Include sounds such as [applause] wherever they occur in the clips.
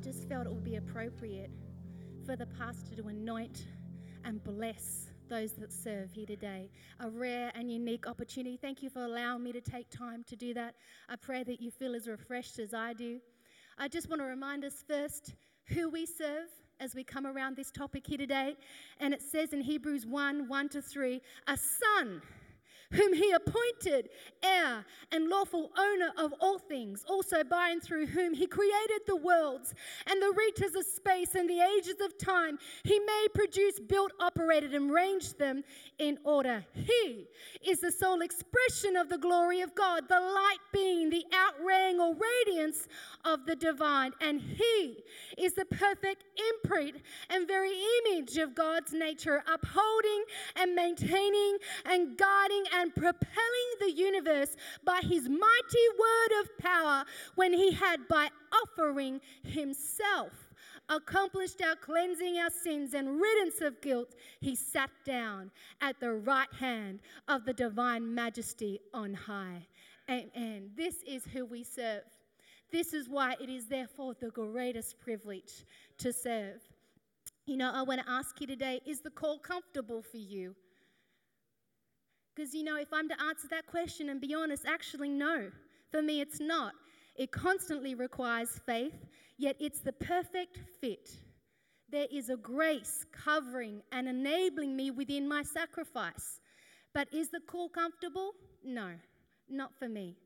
just felt it would be appropriate for the pastor to anoint and bless those that serve here today. A rare and unique opportunity. Thank you for allowing me to take time to do that. I pray that you feel as refreshed as I do. I just want to remind us first who we serve as we come around this topic here today. And it says in Hebrews 1 1 to 3, a son whom he appointed heir and lawful owner of all things, also by and through whom he created the worlds and the reaches of space and the ages of time. He made, produced, built, operated, and ranged them in order. He is the sole expression of the glory of God, the light being the outraying or radiance of the divine. And he is the perfect imprint and very image of God's nature, upholding and maintaining and guiding and propelling the universe by his mighty word of power when he had by offering himself accomplished our cleansing our sins and riddance of guilt, he sat down at the right hand of the divine majesty on high. Amen. This is who we serve. This is why it is therefore the greatest privilege to serve. You know, I want to ask you today is the call comfortable for you? Because, you know, if I'm to answer that question and be honest, actually, no. For me, it's not. It constantly requires faith, yet it's the perfect fit. There is a grace covering and enabling me within my sacrifice. But is the call comfortable? No, not for me.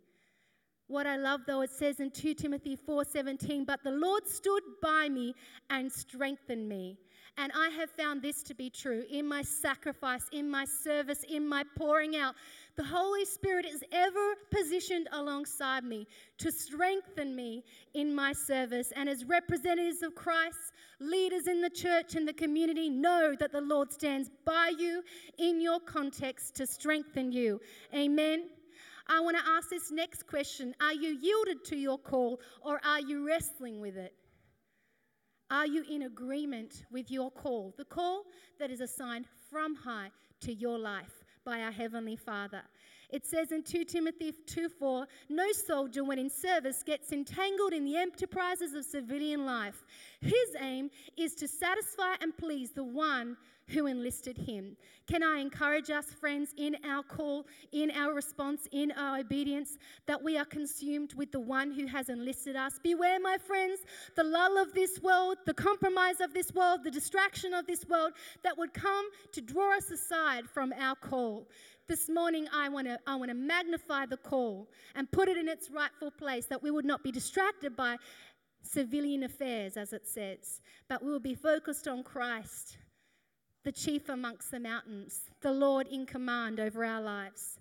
What I love though it says in 2 Timothy 4:17, but the Lord stood by me and strengthened me. And I have found this to be true in my sacrifice, in my service, in my pouring out. The Holy Spirit is ever positioned alongside me to strengthen me in my service. And as representatives of Christ, leaders in the church and the community know that the Lord stands by you in your context to strengthen you. Amen. I want to ask this next question Are you yielded to your call or are you wrestling with it? Are you in agreement with your call? The call that is assigned from high to your life by our Heavenly Father. It says in 2 Timothy 2 4, no soldier when in service gets entangled in the enterprises of civilian life. His aim is to satisfy and please the one who enlisted him. Can I encourage us, friends, in our call, in our response, in our obedience, that we are consumed with the one who has enlisted us? Beware, my friends, the lull of this world, the compromise of this world, the distraction of this world that would come to draw us aside from our call. This morning, I want to I want to magnify the call and put it in its rightful place that we would not be distracted by civilian affairs, as it says, but we will be focused on Christ the chief amongst the mountains, the Lord in command over our lives.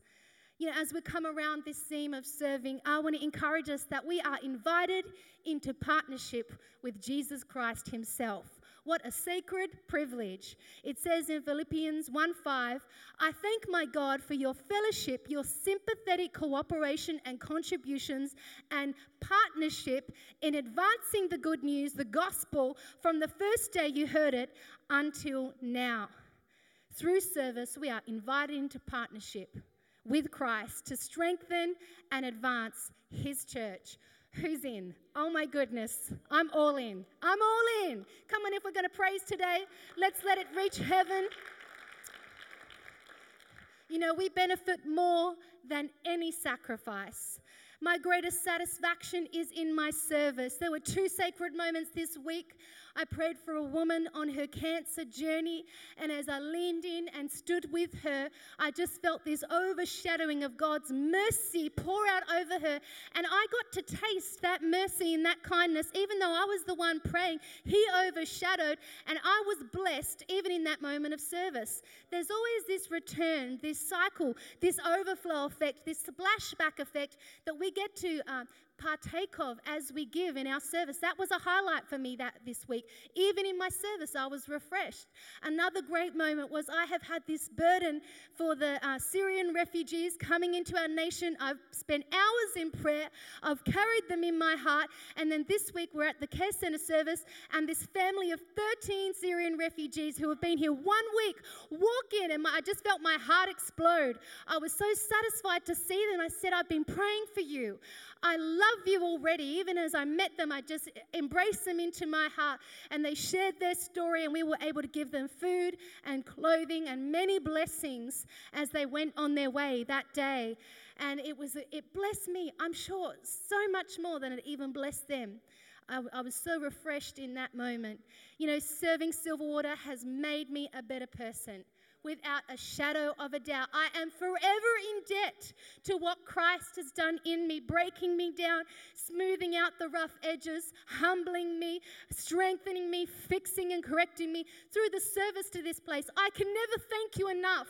You know, as we come around this theme of serving, I want to encourage us that we are invited into partnership with Jesus Christ Himself. What a sacred privilege. It says in Philippians 1 5, I thank my God for your fellowship, your sympathetic cooperation and contributions, and partnership in advancing the good news, the gospel, from the first day you heard it until now. Through service, we are invited into partnership with Christ to strengthen and advance his church. Who's in? Oh my goodness, I'm all in. I'm all in. Come on, if we're going to praise today, let's let it reach heaven. You know, we benefit more than any sacrifice. My greatest satisfaction is in my service. There were two sacred moments this week I prayed for a woman on her cancer journey, and as I leaned in and stood with her, I just felt this overshadowing of God's mercy pour out over her. And I got to taste that mercy and that kindness, even though I was the one praying. He overshadowed, and I was blessed even in that moment of service. There's always this return, this cycle, this overflow effect, this splashback effect that we get to uh, partake of as we give in our service. That was a highlight for me that this week. Even in my service, I was refreshed. Another great moment was I have had this burden for the uh, Syrian refugees coming into our nation. I've spent hours in prayer. I've carried them in my heart. And then this week, we're at the care center service, and this family of 13 Syrian refugees who have been here one week walk in, and my, I just felt my heart explode. I was so satisfied to see them. I said, I've been praying for you. I love you already. Even as I met them, I just embraced them into my heart and they shared their story, and we were able to give them food and clothing and many blessings as they went on their way that day. And it was it blessed me, I'm sure, so much more than it even blessed them. I, I was so refreshed in that moment. You know, serving Silverwater has made me a better person without a shadow of a doubt. I am forever in debt to what Christ has done in me, breaking me down, smoothing out the rough edges, humbling me, strengthening me, fixing and correcting me through the service to this place. I can never thank you enough.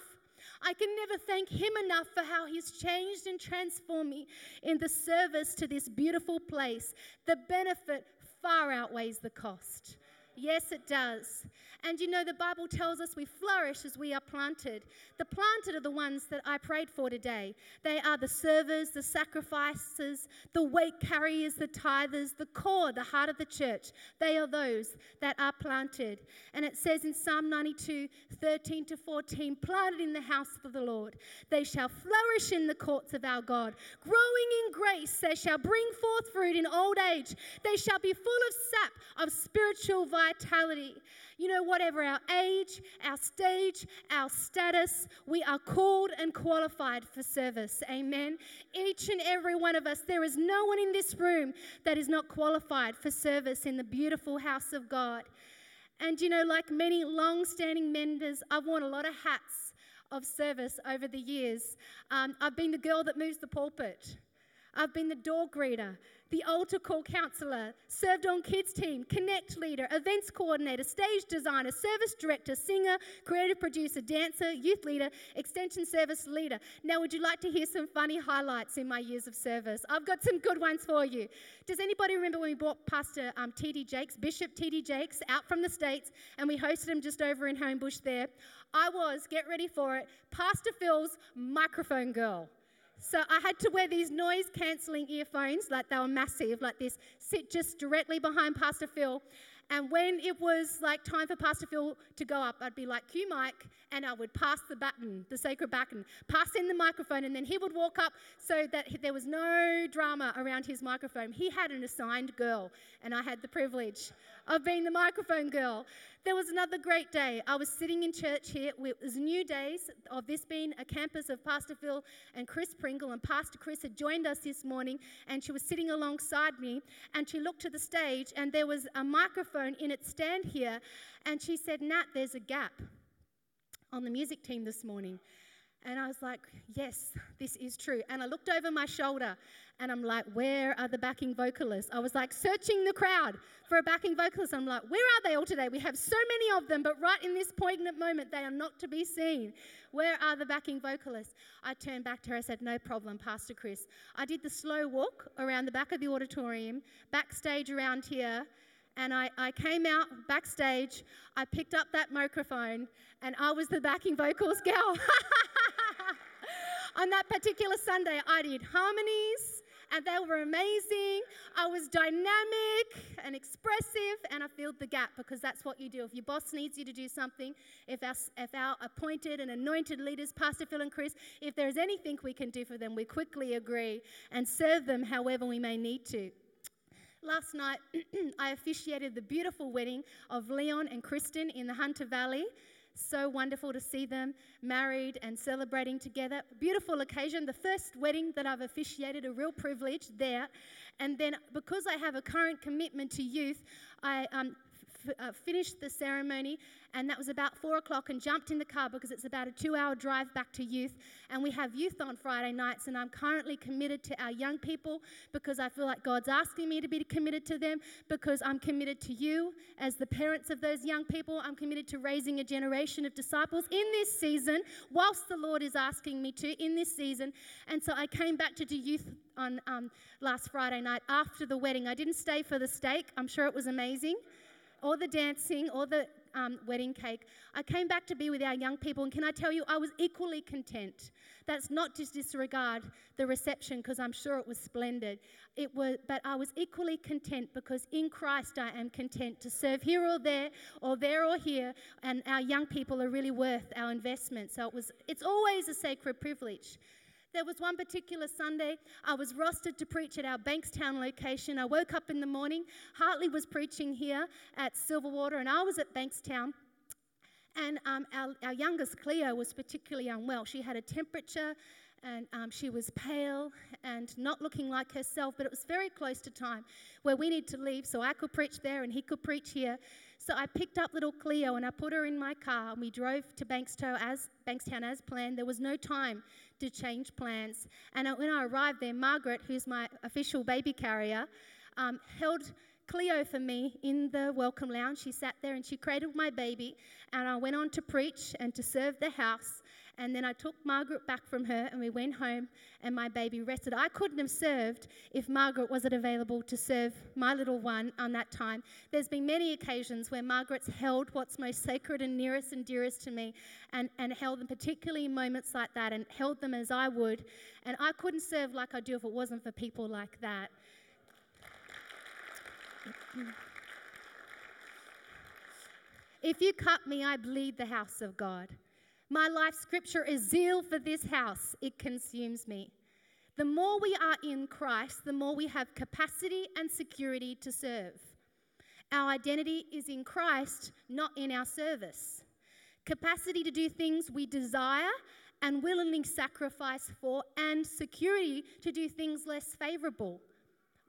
I can never thank Him enough for how He's changed and transformed me in the service to this beautiful place. The benefit far outweighs the cost. Yes, it does. And you know, the Bible tells us we flourish as we are planted. The planted are the ones that I prayed for today. They are the servers, the sacrificers, the weight carriers, the tithers, the core, the heart of the church. They are those that are planted. And it says in Psalm 92 13 to 14, planted in the house of the Lord. They shall flourish in the courts of our God. Growing in grace, they shall bring forth fruit in old age. They shall be full of sap of spiritual vitality. You know, whatever our age, our stage, our status, we are called and qualified for service. Amen. Each and every one of us, there is no one in this room that is not qualified for service in the beautiful house of God. And you know, like many long standing members, I've worn a lot of hats of service over the years. Um, I've been the girl that moves the pulpit. I've been the door greeter the altar call counselor, served on kids team, connect leader, events coordinator, stage designer, service director, singer, creative producer, dancer, youth leader, extension service leader. Now, would you like to hear some funny highlights in my years of service? I've got some good ones for you. Does anybody remember when we brought Pastor um, T.D. Jakes, Bishop T.D. Jakes, out from the States and we hosted him just over in Homebush there? I was, get ready for it, Pastor Phil's microphone girl. So I had to wear these noise cancelling earphones, like they were massive, like this, sit just directly behind Pastor Phil. And when it was like time for Pastor Phil to go up, I'd be like, cue Mike, and I would pass the baton, the sacred baton, pass in the microphone, and then he would walk up so that there was no drama around his microphone. He had an assigned girl, and I had the privilege of being the microphone girl. There was another great day. I was sitting in church here. It was new days of this being a campus of Pastor Phil and Chris Pringle. And Pastor Chris had joined us this morning, and she was sitting alongside me. And she looked to the stage, and there was a microphone in its stand here. And she said, Nat, there's a gap on the music team this morning. And I was like, yes, this is true. And I looked over my shoulder and I'm like, where are the backing vocalists? I was like searching the crowd for a backing vocalist. I'm like, where are they all today? We have so many of them, but right in this poignant moment, they are not to be seen. Where are the backing vocalists? I turned back to her. I said, no problem, Pastor Chris. I did the slow walk around the back of the auditorium, backstage around here and I, I came out backstage. I picked up that microphone, and I was the backing vocals girl. [laughs] On that particular Sunday, I did harmonies and they were amazing. I was dynamic and expressive, and I filled the gap because that's what you do. If your boss needs you to do something, if our, if our appointed and anointed leaders, Pastor Phil and Chris, if there's anything we can do for them, we quickly agree and serve them however we may need to. Last night, [clears throat] I officiated the beautiful wedding of Leon and Kristen in the Hunter Valley. So wonderful to see them married and celebrating together. Beautiful occasion, the first wedding that I've officiated, a real privilege there. And then, because I have a current commitment to youth, I um, uh, finished the ceremony and that was about four o'clock, and jumped in the car because it's about a two hour drive back to youth. And we have youth on Friday nights, and I'm currently committed to our young people because I feel like God's asking me to be committed to them because I'm committed to you as the parents of those young people. I'm committed to raising a generation of disciples in this season, whilst the Lord is asking me to in this season. And so I came back to do youth on um, last Friday night after the wedding. I didn't stay for the steak, I'm sure it was amazing, or the dancing, or the um, wedding cake, I came back to be with our young people, and can I tell you, I was equally content. That's not to disregard the reception, because I'm sure it was splendid. It was, but I was equally content because in Christ I am content to serve here or there, or there or here, and our young people are really worth our investment. So it was. It's always a sacred privilege There was one particular Sunday I was rostered to preach at our Bankstown location. I woke up in the morning. Hartley was preaching here at Silverwater, and I was at Bankstown. And um, our, our youngest Cleo was particularly unwell. She had a temperature and um, she was pale and not looking like herself, but it was very close to time where we need to leave so I could preach there and he could preach here. So I picked up little Cleo and I put her in my car and we drove to Bankstown as, Bankstown as planned. There was no time to change plans. And when I arrived there, Margaret, who's my official baby carrier, um, held Cleo for me in the welcome lounge. She sat there and she cradled my baby, and I went on to preach and to serve the house. And then I took Margaret back from her and we went home and my baby rested. I couldn't have served if Margaret wasn't available to serve my little one on that time. There's been many occasions where Margaret's held what's most sacred and nearest and dearest to me and, and held them, particularly in moments like that, and held them as I would. And I couldn't serve like I do if it wasn't for people like that. [sighs] If you cut me, I bleed the house of God. My life scripture is zeal for this house, it consumes me. The more we are in Christ, the more we have capacity and security to serve. Our identity is in Christ, not in our service. Capacity to do things we desire and willingly sacrifice for, and security to do things less favorable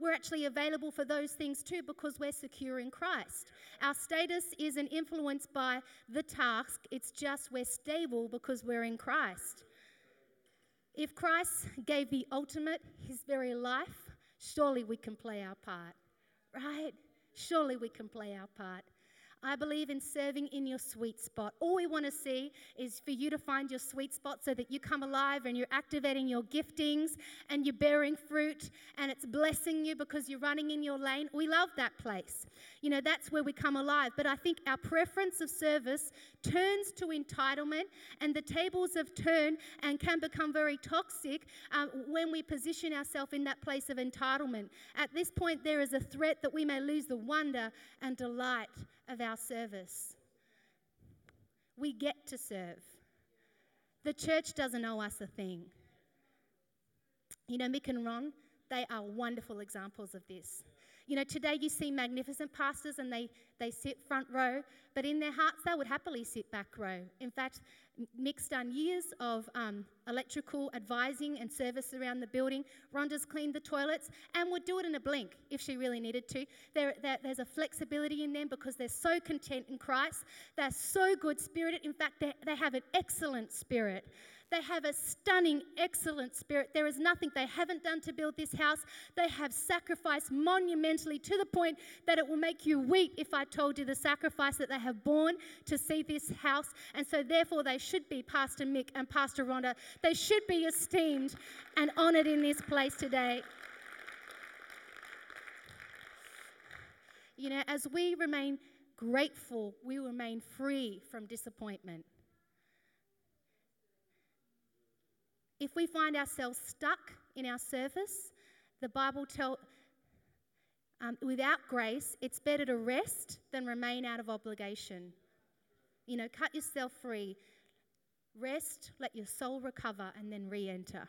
we're actually available for those things too because we're secure in Christ. Our status isn't influenced by the task, it's just we're stable because we're in Christ. If Christ gave the ultimate, his very life, surely we can play our part, right? Surely we can play our part. I believe in serving in your sweet spot. All we want to see is for you to find your sweet spot so that you come alive and you're activating your giftings and you're bearing fruit and it's blessing you because you're running in your lane. We love that place. You know, that's where we come alive. But I think our preference of service turns to entitlement and the tables have turned and can become very toxic uh, when we position ourselves in that place of entitlement. At this point, there is a threat that we may lose the wonder and delight of our service. We get to serve. The church doesn't owe us a thing. You know, Mick and Ron, they are wonderful examples of this. You know, today you see magnificent pastors and they, they sit front row, but in their hearts they would happily sit back row. In fact, Mick's done years of um, electrical advising and service around the building. Rhonda's cleaned the toilets and would do it in a blink if she really needed to. There, there, there's a flexibility in them because they're so content in Christ. They're so good spirited. In fact, they, they have an excellent spirit. They have a stunning, excellent spirit. There is nothing they haven't done to build this house. They have sacrificed monumentally to the point that it will make you weep if I told you the sacrifice that they have borne to see this house. And so, therefore, they should be Pastor Mick and Pastor Rhonda. They should be esteemed and honored in this place today. You know, as we remain grateful, we remain free from disappointment. If we find ourselves stuck in our surface, the Bible tells um, without grace, it's better to rest than remain out of obligation. You know, cut yourself free. Rest, let your soul recover, and then re enter.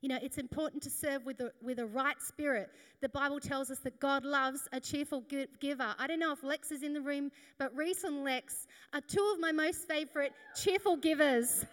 You know, it's important to serve with a, with a right spirit. The Bible tells us that God loves a cheerful giver. I don't know if Lex is in the room, but Reese and Lex are two of my most favorite cheerful givers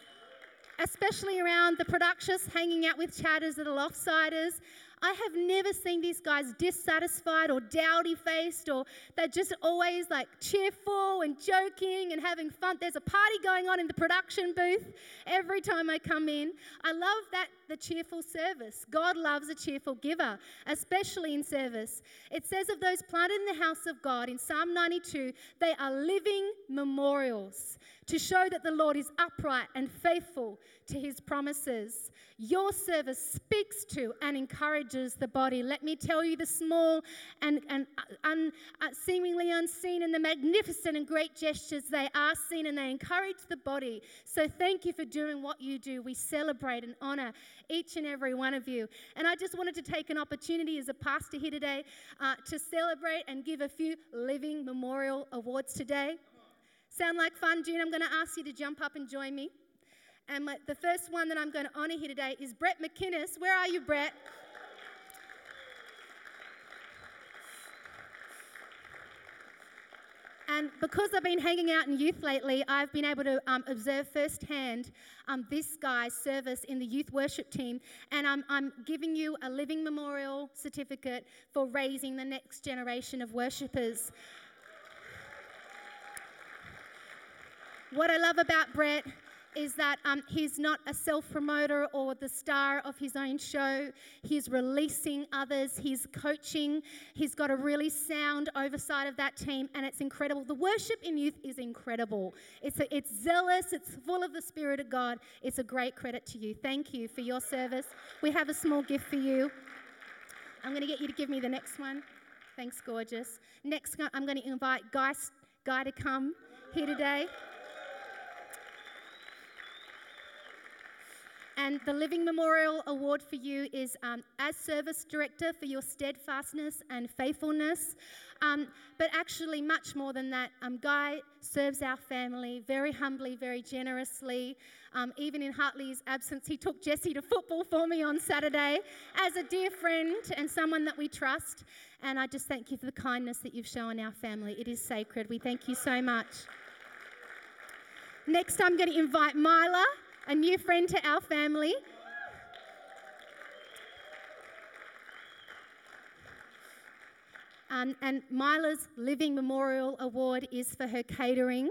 especially around the productious, hanging out with chatters that are offsiders. I have never seen these guys dissatisfied or dowdy faced, or they're just always like cheerful and joking and having fun. There's a party going on in the production booth every time I come in. I love that the cheerful service. God loves a cheerful giver, especially in service. It says of those planted in the house of God in Psalm 92, they are living memorials to show that the Lord is upright and faithful to his promises. Your service speaks to and encourages the body. Let me tell you the small and, and un, uh, seemingly unseen and the magnificent and great gestures they are seen and they encourage the body. So thank you for doing what you do. We celebrate and honor each and every one of you. And I just wanted to take an opportunity as a pastor here today uh, to celebrate and give a few living memorial awards today. Sound like fun, June? I'm going to ask you to jump up and join me. And my, the first one that I'm going to honour here today is Brett McInnes. Where are you, Brett? And because I've been hanging out in youth lately, I've been able to um, observe firsthand um, this guy's service in the youth worship team. And I'm, I'm giving you a living memorial certificate for raising the next generation of worshippers. What I love about Brett is that um, he's not a self promoter or the star of his own show. He's releasing others, he's coaching, he's got a really sound oversight of that team, and it's incredible. The worship in youth is incredible. It's, a, it's zealous, it's full of the Spirit of God. It's a great credit to you. Thank you for your service. We have a small gift for you. I'm going to get you to give me the next one. Thanks, gorgeous. Next, I'm going to invite Guy, Guy to come here today. And the Living Memorial Award for you is um, as service director for your steadfastness and faithfulness. Um, but actually, much more than that, um, Guy serves our family very humbly, very generously. Um, even in Hartley's absence, he took Jesse to football for me on Saturday as a dear friend and someone that we trust. And I just thank you for the kindness that you've shown our family. It is sacred. We thank you so much. Next, I'm going to invite Mila a new friend to our family. Um, and Mila's Living Memorial Award is for her catering.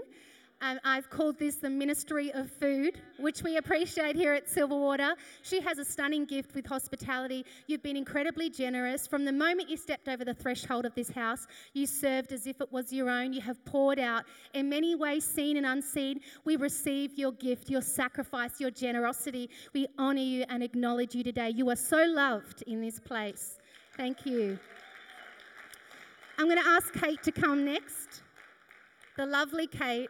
I've called this the Ministry of Food, which we appreciate here at Silverwater. She has a stunning gift with hospitality. You've been incredibly generous. From the moment you stepped over the threshold of this house, you served as if it was your own. You have poured out in many ways, seen and unseen. We receive your gift, your sacrifice, your generosity. We honor you and acknowledge you today. You are so loved in this place. Thank you. I'm going to ask Kate to come next. The lovely Kate.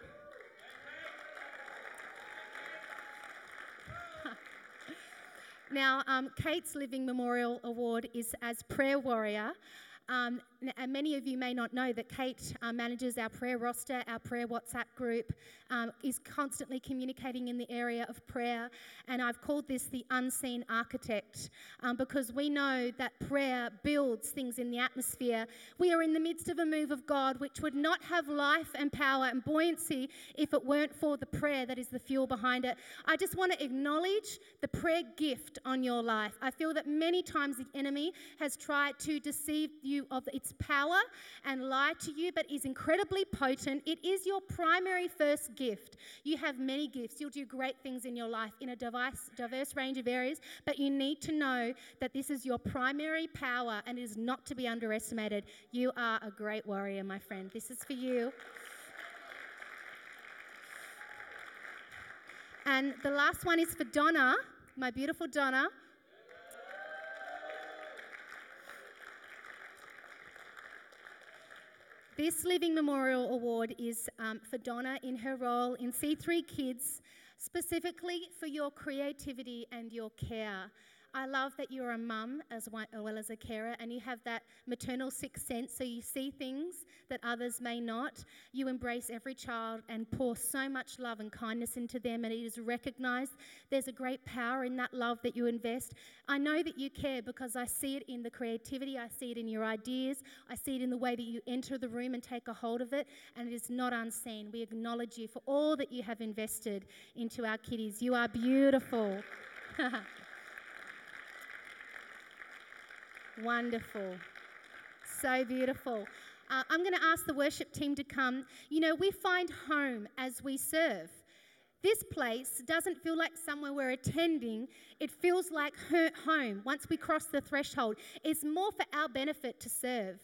Now, um, Kate's Living Memorial Award is as prayer warrior. Um, and many of you may not know that Kate uh, manages our prayer roster, our prayer WhatsApp group, um, is constantly communicating in the area of prayer. And I've called this the unseen architect um, because we know that prayer builds things in the atmosphere. We are in the midst of a move of God which would not have life and power and buoyancy if it weren't for the prayer that is the fuel behind it. I just want to acknowledge the prayer gift on your life. I feel that many times the enemy has tried to deceive you of its power and lie to you, but is incredibly potent. It is your primary first gift. You have many gifts. You'll do great things in your life in a diverse, diverse range of areas, but you need to know that this is your primary power and is not to be underestimated. You are a great warrior, my friend. This is for you. And the last one is for Donna, my beautiful Donna. This Living Memorial Award is um, for Donna in her role in C3 Kids, specifically for your creativity and your care. I love that you're a mum as uh, well as a carer and you have that maternal sixth sense so you see things that others may not. You embrace every child and pour so much love and kindness into them, and it is recognized. There's a great power in that love that you invest. I know that you care because I see it in the creativity, I see it in your ideas, I see it in the way that you enter the room and take a hold of it, and it is not unseen. We acknowledge you for all that you have invested into our kiddies. You are beautiful. [laughs] Wonderful. So beautiful. Uh, I'm going to ask the worship team to come. You know, we find home as we serve. This place doesn't feel like somewhere we're attending, it feels like home once we cross the threshold. It's more for our benefit to serve.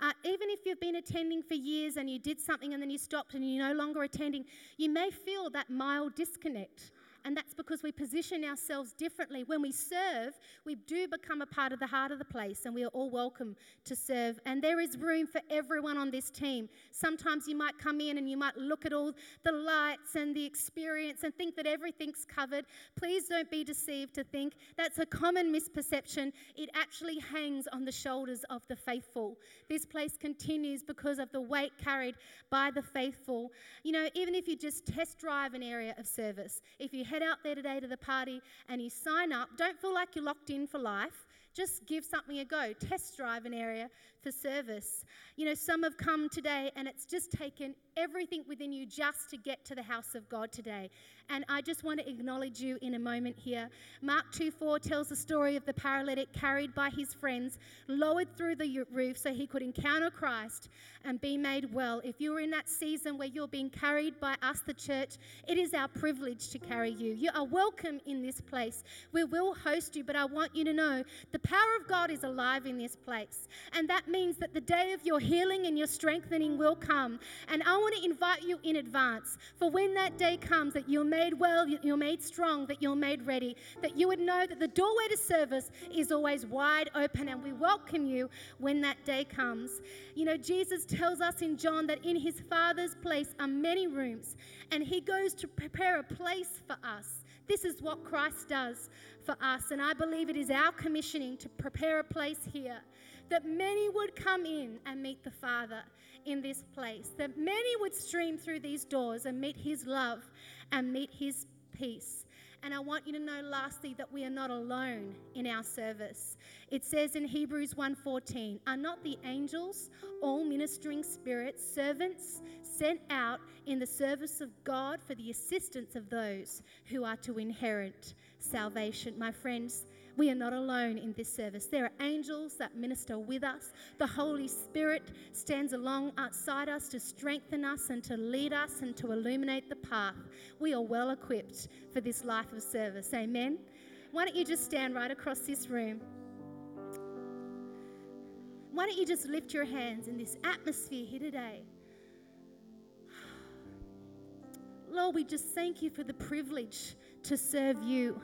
Uh, even if you've been attending for years and you did something and then you stopped and you're no longer attending, you may feel that mild disconnect and that's because we position ourselves differently. When we serve, we do become a part of the heart of the place, and we are all welcome to serve. And there is room for everyone on this team. Sometimes you might come in and you might look at all the lights and the experience and think that everything's covered. Please don't be deceived to think that's a common misperception. It actually hangs on the shoulders of the faithful. This place continues because of the weight carried by the faithful. You know, even if you just test drive an area of service, if you head out there today to the party and you sign up, don't feel like you're locked in for life. Just give something a go. Test drive an area for service. You know, some have come today and it's just taken everything within you just to get to the house of God today. And I just want to acknowledge you in a moment here. Mark 2 4 tells the story of the paralytic carried by his friends, lowered through the roof so he could encounter Christ and be made well. If you're in that season where you're being carried by us, the church, it is our privilege to carry you. You are welcome in this place. We will host you, but I want you to know the power of God is alive in this place. And that means that the day of your healing and your strengthening will come. And I want to invite you in advance for when that day comes that you're made well, you're made strong, that you're made ready, that you would know that the doorway to service is always wide open and we welcome you when that day comes. You know, Jesus tells us in John that in his Father's place are many rooms and he goes to prepare a place for us. This is what Christ does for us. And I believe it is our commissioning to prepare a place here that many would come in and meet the Father in this place, that many would stream through these doors and meet His love and meet His peace. And I want you to know lastly that we are not alone in our service. It says in Hebrews 1:14, "Are not the angels all ministering spirits, servants sent out in the service of God for the assistance of those who are to inherit salvation?" My friends, we are not alone in this service. There are angels that minister with us. The Holy Spirit stands alongside us to strengthen us and to lead us and to illuminate the path. We are well equipped for this life of service. Amen. Why don't you just stand right across this room? Why don't you just lift your hands in this atmosphere here today? Lord, we just thank you for the privilege to serve you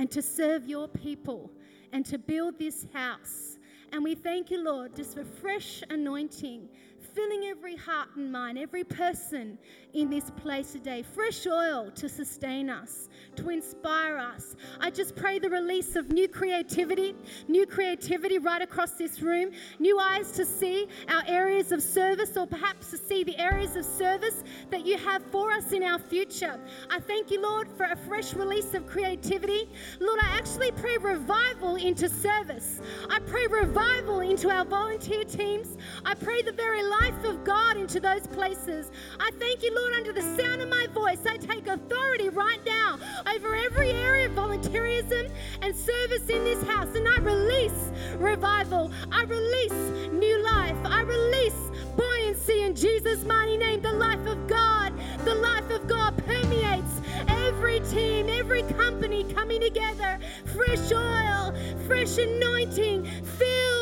and to serve your people and to build this house. And we thank you, Lord, just for fresh anointing filling every heart and mind, every person in this place today. Fresh oil to sustain us, to inspire us. I just pray the release of new creativity, new creativity right across this room, new eyes to see our areas of service, or perhaps to see the areas of service that you have for us in our future. I thank you, Lord, for a fresh release of creativity. Lord, I actually pray revival into service. I pray revival into our volunteer teams. I pray the very life life of God into those places. I thank you, Lord, under the sound of my voice, I take authority right now over every area of volunteerism and service in this house. And I release revival. I release new life. I release buoyancy in Jesus' mighty name. The life of God, the life of God permeates every team, every company coming together. Fresh oil, fresh anointing permeates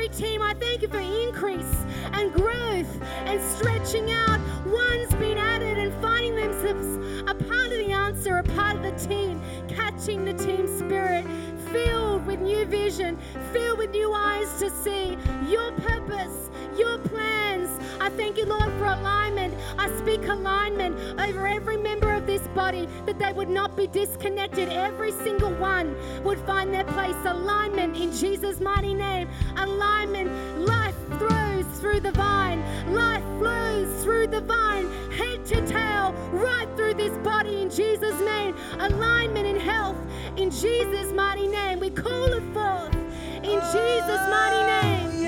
every team. I thank you for increase and growth and stretching out. One's been added and finding themselves a part of the answer, a part of the team, catching the team spirit, filled with new vision, filled with new eyes to see your purpose, your plans. I thank you, Lord, for alignment. I speak alignment over every member of this body that they would not be disconnected. Every single one would find their place. Alignment in Jesus' mighty name. Alignment. Life flows through the vine. Life flows through the vine, head to tail, right through this body in Jesus' name. Alignment in health in Jesus' mighty name. We call it forth in Jesus' mighty name.